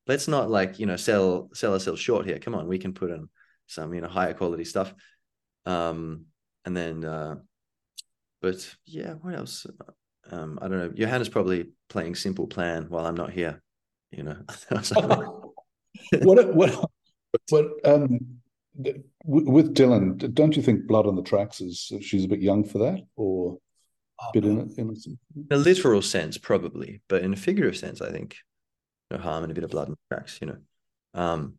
let's not like you know sell sell ourselves short here. Come on, we can put in some you know higher quality stuff. Um, and then uh but yeah what else um i don't know johanna's probably playing simple plan while i'm not here you know what what what um with dylan don't you think blood on the tracks is she's a bit young for that or a bit in, in, in a literal sense probably but in a figurative sense i think no harm in a bit of blood on the tracks you know um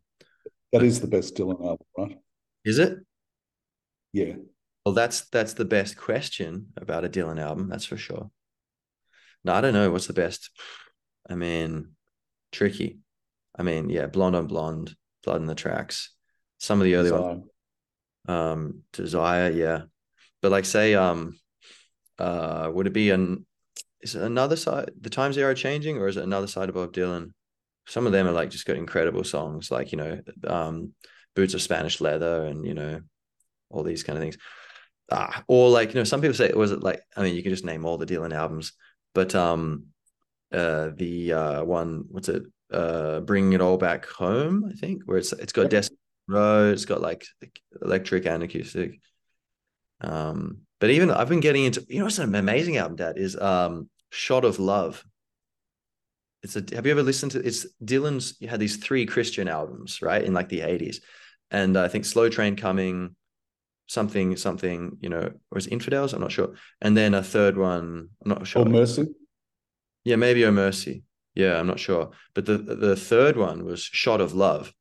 that is the best dylan album right is it yeah well, that's that's the best question about a Dylan album, that's for sure. No, I don't know what's the best. I mean, tricky. I mean, yeah, blonde on blonde, blood in the tracks. Some of the early ones, um, desire, yeah. But like, say, um, uh, would it be an is it another side? The times they are changing, or is it another side of Bob Dylan? Some of them are like just got incredible songs, like you know, um, boots of Spanish leather, and you know, all these kind of things ah, or like you know, some people say was it like I mean, you can just name all the Dylan albums, but um, uh, the uh one what's it uh, bringing it all back home, I think, where it's it's got yep. Road, it's got like electric and acoustic. Um, but even I've been getting into you know, it's an amazing album, Dad, is um, Shot of Love. It's a have you ever listened to it's Dylan's you had these three Christian albums, right? In like the 80s. And I think Slow Train Coming, something something you know or was infidels i'm not sure and then a third one i'm not sure oh mercy yeah maybe oh mercy yeah i'm not sure but the the third one was shot of love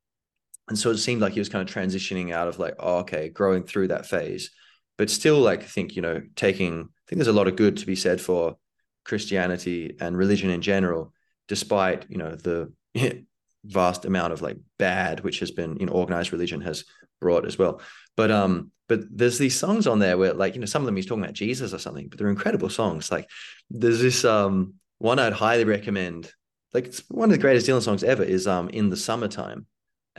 and so it seemed like he was kind of transitioning out of like oh, okay growing through that phase but still like i think you know taking i think there's a lot of good to be said for christianity and religion in general despite you know the vast amount of like bad which has been in organized religion has brought as well. But um but there's these songs on there where like you know some of them he's talking about jesus or something but they're incredible songs. Like there's this um one i'd highly recommend like it's one of the greatest dylan songs ever is um in the summertime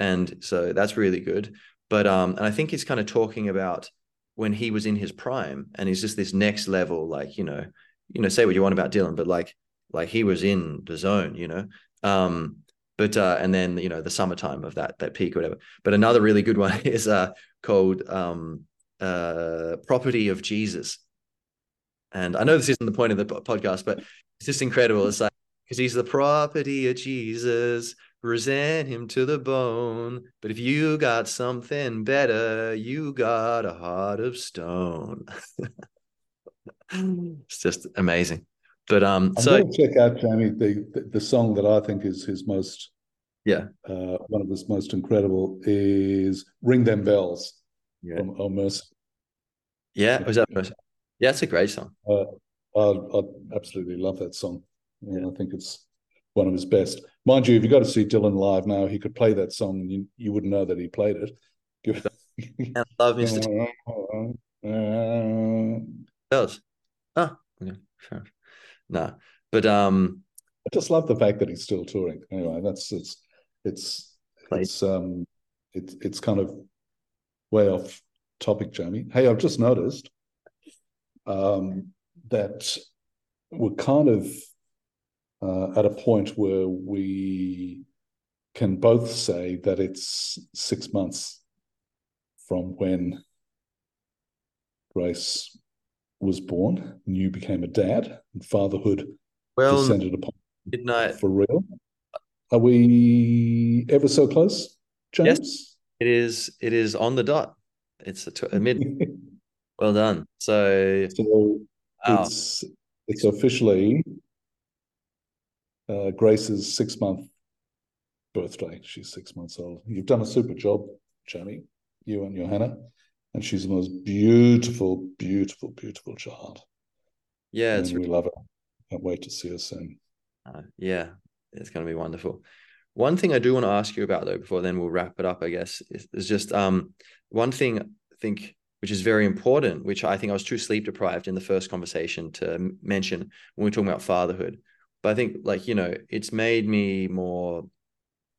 and so that's really good but um and i think he's kind of talking about when he was in his prime and he's just this next level like you know you know say what you want about dylan but like like he was in the zone you know um but uh, and then you know the summertime of that that peak or whatever. But another really good one is uh, called um, uh, "Property of Jesus," and I know this isn't the point of the podcast, but it's just incredible. It's like because he's the property of Jesus, resent him to the bone. But if you got something better, you got a heart of stone. it's just amazing. But um, I'm so check out Jamie the, the, the song that I think is his most yeah uh, one of his most incredible is "Ring Them Bells" yeah. from Oh Mercy. Yeah, was that Mercy? Yeah, it's a great song. Uh, I, I absolutely love that song. Yeah, I think it's one of his best. Mind you, if you got to see Dylan live now, he could play that song and you, you wouldn't know that he played it. I love Mr. Bells. Oh, okay, fair no. But um, I just love the fact that he's still touring. Anyway, that's it's it's it's um it's it's kind of way off topic, Jamie. Hey, I've just noticed um that we're kind of uh, at a point where we can both say that it's six months from when Grace was born and you became a dad and fatherhood well, descended upon midnight for real. Are we ever so close, James? Yes, it is. It is on the dot. It's a, tw- a mid. well done. So, so wow. it's it's officially uh, Grace's six month birthday. She's six months old. You've done a super job, Jamie, you and Johanna, and she's the most beautiful, beautiful, beautiful child. Yeah, and we love her. Can't wait to see her soon. Uh, yeah, it's going to be wonderful. One thing I do want to ask you about though, before then we'll wrap it up, I guess, is, is just um, one thing I think which is very important, which I think I was too sleep deprived in the first conversation to mention when we are talking about fatherhood. But I think like, you know, it's made me more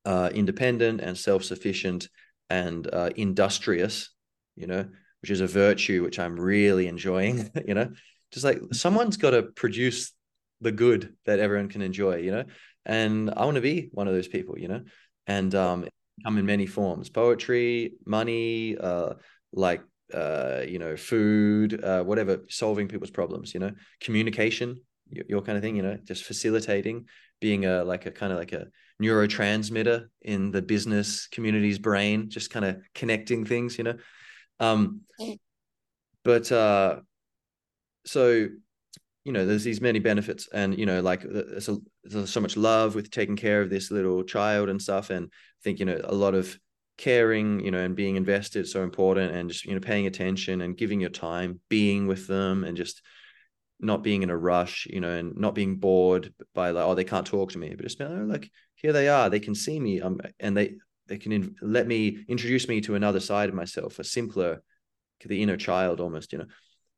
uh, independent and self-sufficient and uh, industrious, you know, which is a virtue which I'm really enjoying, you know, just like someone's got to produce the good that everyone can enjoy, you know, and I want to be one of those people, you know, and um, come in many forms: poetry, money, uh, like uh, you know, food, uh, whatever, solving people's problems, you know, communication, your, your kind of thing, you know, just facilitating, being a like a kind of like a neurotransmitter in the business community's brain, just kind of connecting things, you know. Um, but uh, so you know, there's these many benefits, and you know, like there's, a, there's so much love with taking care of this little child and stuff, and I think you know a lot of caring, you know, and being invested so important, and just you know paying attention and giving your time, being with them, and just not being in a rush, you know, and not being bored by like, oh, they can't talk to me, but just oh, like here they are, they can see me, um, and they they can in- let me introduce me to another side of myself, a simpler, the inner child almost, you know,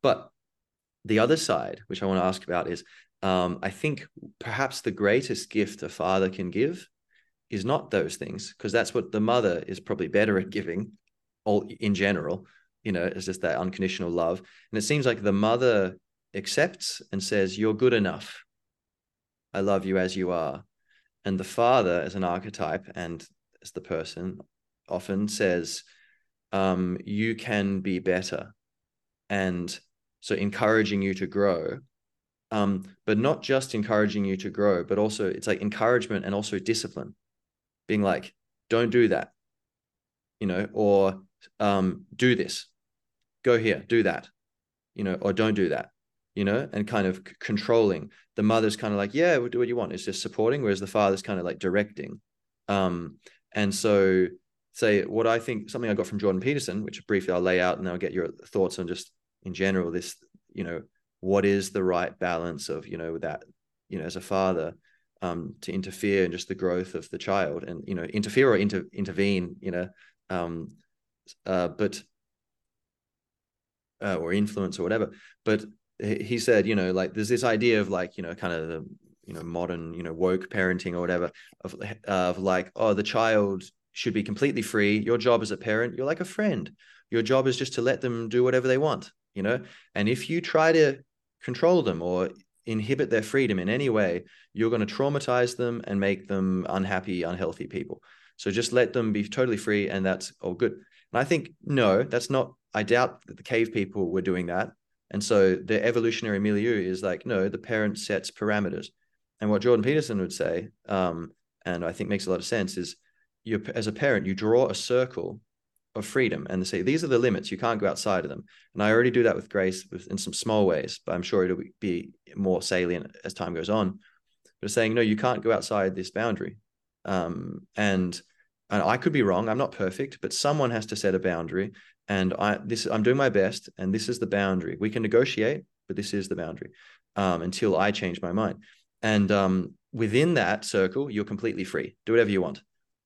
but the other side, which I want to ask about, is um, I think perhaps the greatest gift a father can give is not those things, because that's what the mother is probably better at giving, all in general. You know, it's just that unconditional love, and it seems like the mother accepts and says, "You're good enough. I love you as you are," and the father, as an archetype and as the person, often says, um, "You can be better," and so encouraging you to grow um, but not just encouraging you to grow but also it's like encouragement and also discipline. Being like don't do that you know or um, do this. Go here. Do that you know or don't do that you know and kind of controlling. The mother's kind of like yeah we'll do what you want? It's just supporting whereas the father's kind of like directing. Um, and so say what i think something i got from jordan peterson which briefly i'll lay out and i'll get your thoughts on just in general this you know what is the right balance of you know that you know as a father um, to interfere in just the growth of the child and you know interfere or inter- intervene you know um, uh, but uh, or influence or whatever. But he said you know like there's this idea of like you know kind of the you know modern you know woke parenting or whatever of of like oh the child should be completely free. Your job as a parent you're like a friend. Your job is just to let them do whatever they want you know? And if you try to control them or inhibit their freedom in any way you're going to traumatize them and make them unhappy unhealthy people. So just let them be totally free and that's all good. And i think no that's not i doubt that the cave people were doing that and so the evolutionary milieu is like no the parent sets parameters. And what jordan peterson would say um, and i think makes a lot of sense is you as a parent you draw a circle of freedom and say these are the limits. You can't go outside of them. And i already do that with grace in some small ways but i'm sure it'll be more salient as time goes on. But saying no you can't go outside this boundary. Um, and and i could be wrong. I'm not perfect but someone has to set a boundary and i this i'm doing my best and this is the boundary. We can negotiate but this is the boundary um, until i change my mind. And um, within that circle you're completely free. Do whatever you want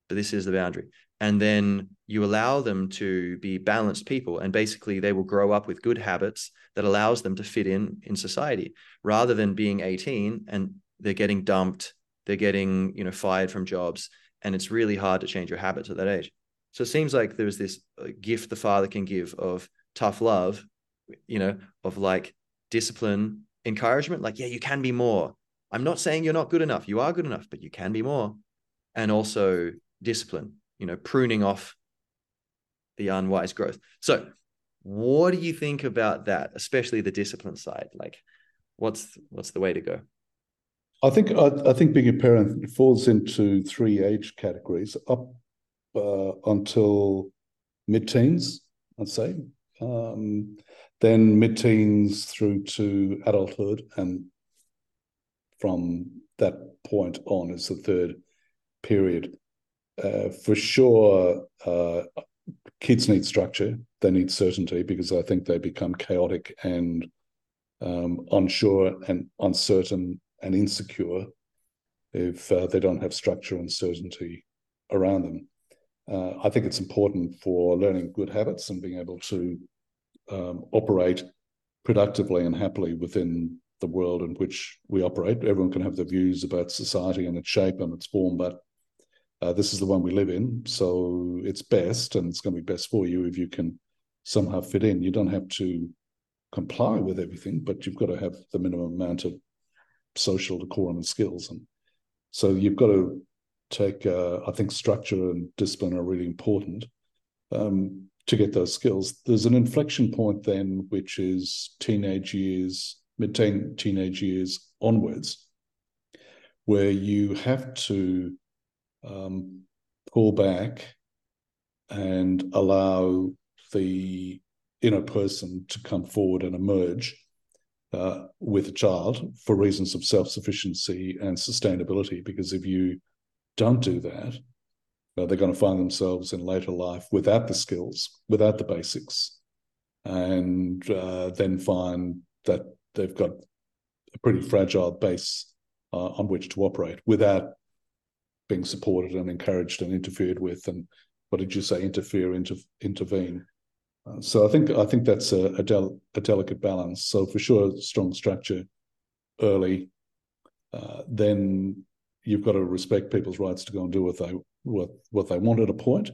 but this is the boundary. And then you allow them to be balanced people and basically they will grow up with good habits that allows them to fit in in society rather than being 18 and they're getting dumped they're getting you know fired from jobs and it's really hard to change your habits at that age so it seems like there's this uh, gift the father can give of tough love you know of like discipline encouragement, like, yeah, you can be more. I'm not saying you're not good enough. You are good enough, but you can be more. And also discipline, you know, pruning off the unwise growth. So, what do you think about that, especially the discipline side? Like, what's what's the way to go? I think I, I think being a parent falls into three age categories up until mid-teens, I'd say. Um, then mid-teens through to adulthood, and from that point on is the third period. Uh, for sure, uh, kids need structure. They need certainty because I think they become chaotic and um, unsure and uncertain and insecure if uh, they don't have structure and certainty around them. Uh, I think it's important for learning good habits and being able to um, operate productively and happily within the world in which we operate. Everyone can have their views about society and its shape and its form, but uh, this is the one we live in. So it's best, and it's going to be best for you if you can somehow fit in. You don't have to comply with everything, but you've got to have the minimum amount of social decorum and skills. And so you've got to take, uh, I think, structure and discipline are really important um, to get those skills. There's an inflection point then, which is teenage years, mid teenage years onwards, where you have to um, pull back and allow the inner person to come forward and emerge uh, with a child for reasons of self sufficiency and sustainability. Because if you don't do that, uh, they're going to find themselves in later life without the skills, without the basics, and uh, then find that they've got a pretty fragile base uh, on which to operate without being supported and encouraged and interfered with. And what did you say? Interfere, inter- intervene. Uh, so I think I think that's a, a, del- a, delicate balance. So for sure, strong structure early. Uh, then you've got to respect people's rights to go and do what they what what they want at a point,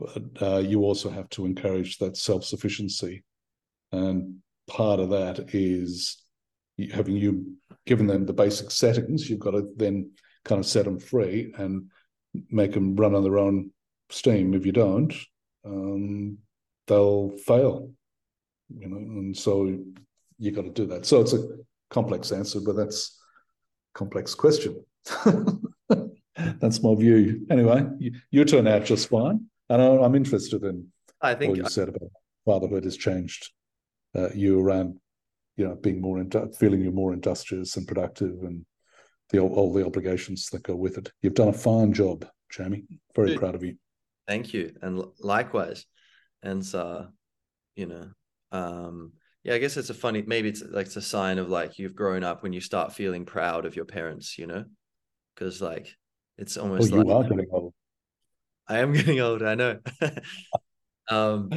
but uh, you also have to encourage that self sufficiency, and part of that is having you given them the basic settings. You've got to then kind of set them free and make them run on their own steam. If you don't, um, they'll fail. You know, and so you've got to do that. So it's a complex answer, but that's complex question. that's my view. Anyway, you, you turn out just fine, and I, am interested in I think what you I, said about fatherhood has changed uh, you around, you know, being more into, feeling you're more industrious and productive, and the all the obligations that go with it. You've done a fine job, Jamie. Very Dude, proud of you. Thank you, and likewise and so you know um yeah i guess it's a funny maybe it's like it's a sign of like you've grown up when you start feeling proud of your parents you know because like it's almost well, you like, are getting old. I am getting old i know. Um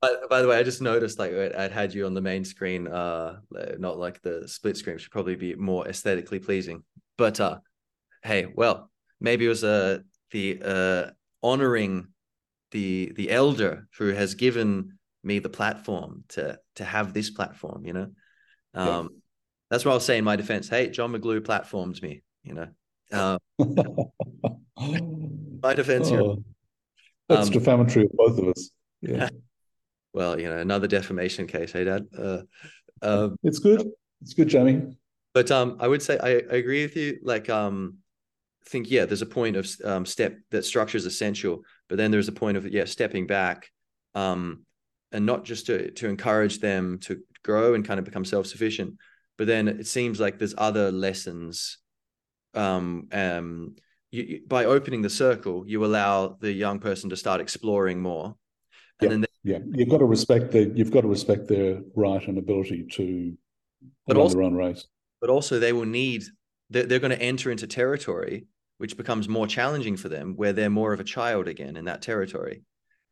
but by the way i just noticed like i'd had you on the main screen uh not like the split screen should probably be more aesthetically pleasing. But uh hey well maybe it was uh the uh honoring the the elder who has given me the platform to to have this platform you know? Um that's what i'll say in my defense. Hey john mcglue platformed me you know uh, my defense here oh, that's um, defamatory of both of us. Yeah. Well you know another defamation case hey dad? Uh, uh, it's good. It's good jamie. But um i would say I, I agree with you. Like um think yeah there's a point of um, step that structure is essential but then there's a point of yeah stepping back um, and not just to to encourage them to grow and kind of become self-sufficient but then it seems like there's other lessons um, um, you, you, by opening the circle you allow the young person to start exploring more. And yeah, then they, yeah. You've got to respect the you've got to respect their right and ability to but run also, their own race. but also they will need they're, they're going to enter into territory which becomes more challenging for them where they're more of a child again in that territory.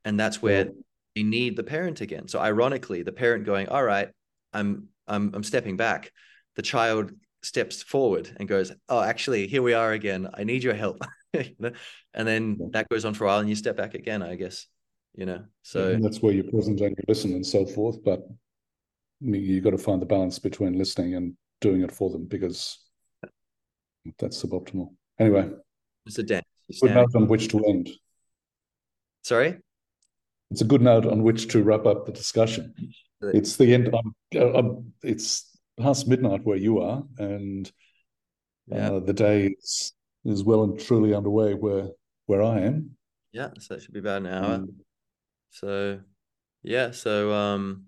And that's where yeah. they need the parent again. So ironically the parent going all right i'm i'm i'm stepping back. The child steps forward and goes oh actually here we are again i need your help and then yeah. that goes on for a while and you step back again i guess you know so and that's where you're present and you listen and so forth but you got to find the balance between listening and doing it for them because that's suboptimal. Anyway, it's a dance. Good note on which to end. Sorry. It's a good note on which to wrap up the discussion. It's the end. I'm, I'm, it's past midnight where you are, and yeah. uh, the day is, is well and truly underway where where I am. Yeah, so it should be about an hour. Mm. So, yeah, so um,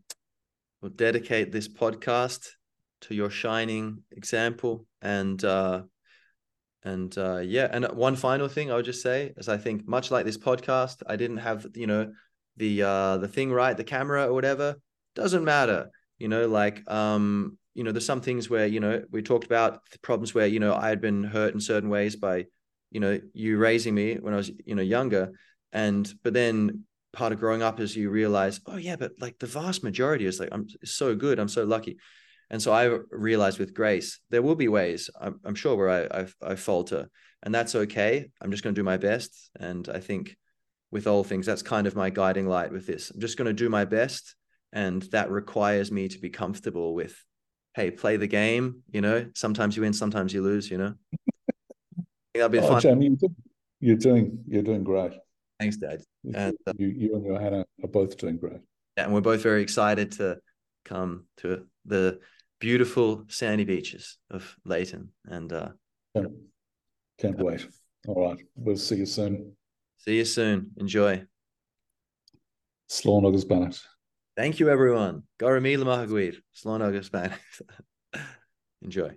we'll dedicate this podcast to your shining example, and uh, and uh, yeah, and one final thing I would just say is I think much like this podcast, I didn't have you know the uh, the thing right, the camera or whatever. Doesn't matter, you know, like um, you know, there's some things where you know we talked about the problems where you know I had been hurt in certain ways by you know you raising me when I was you know younger, and but then part of growing up is you realize, oh yeah, but like the vast majority is like I'm so good, I'm so lucky. And so I realized with grace, there will be ways I'm, I'm sure where I, I, I falter, and that's okay. I'm just going to do my best. And I think with all things, that's kind of my guiding light with this. I'm just going to do my best, and that requires me to be comfortable with, hey, play the game. You know, sometimes you win, sometimes you lose. You know, that'll be oh, fun. Jamie, you're doing you're doing great. Thanks, Dad. And uh, you, you and Johanna are both doing great. Yeah, and we're both very excited to come to the beautiful sandy beaches of Laytown. And uh, can't, can't wait. All right. We'll see you soon. See you soon. Enjoy. Slán agus beannacht. Thank you, everyone. Garamila Mahagwir. Slán agus. Enjoy.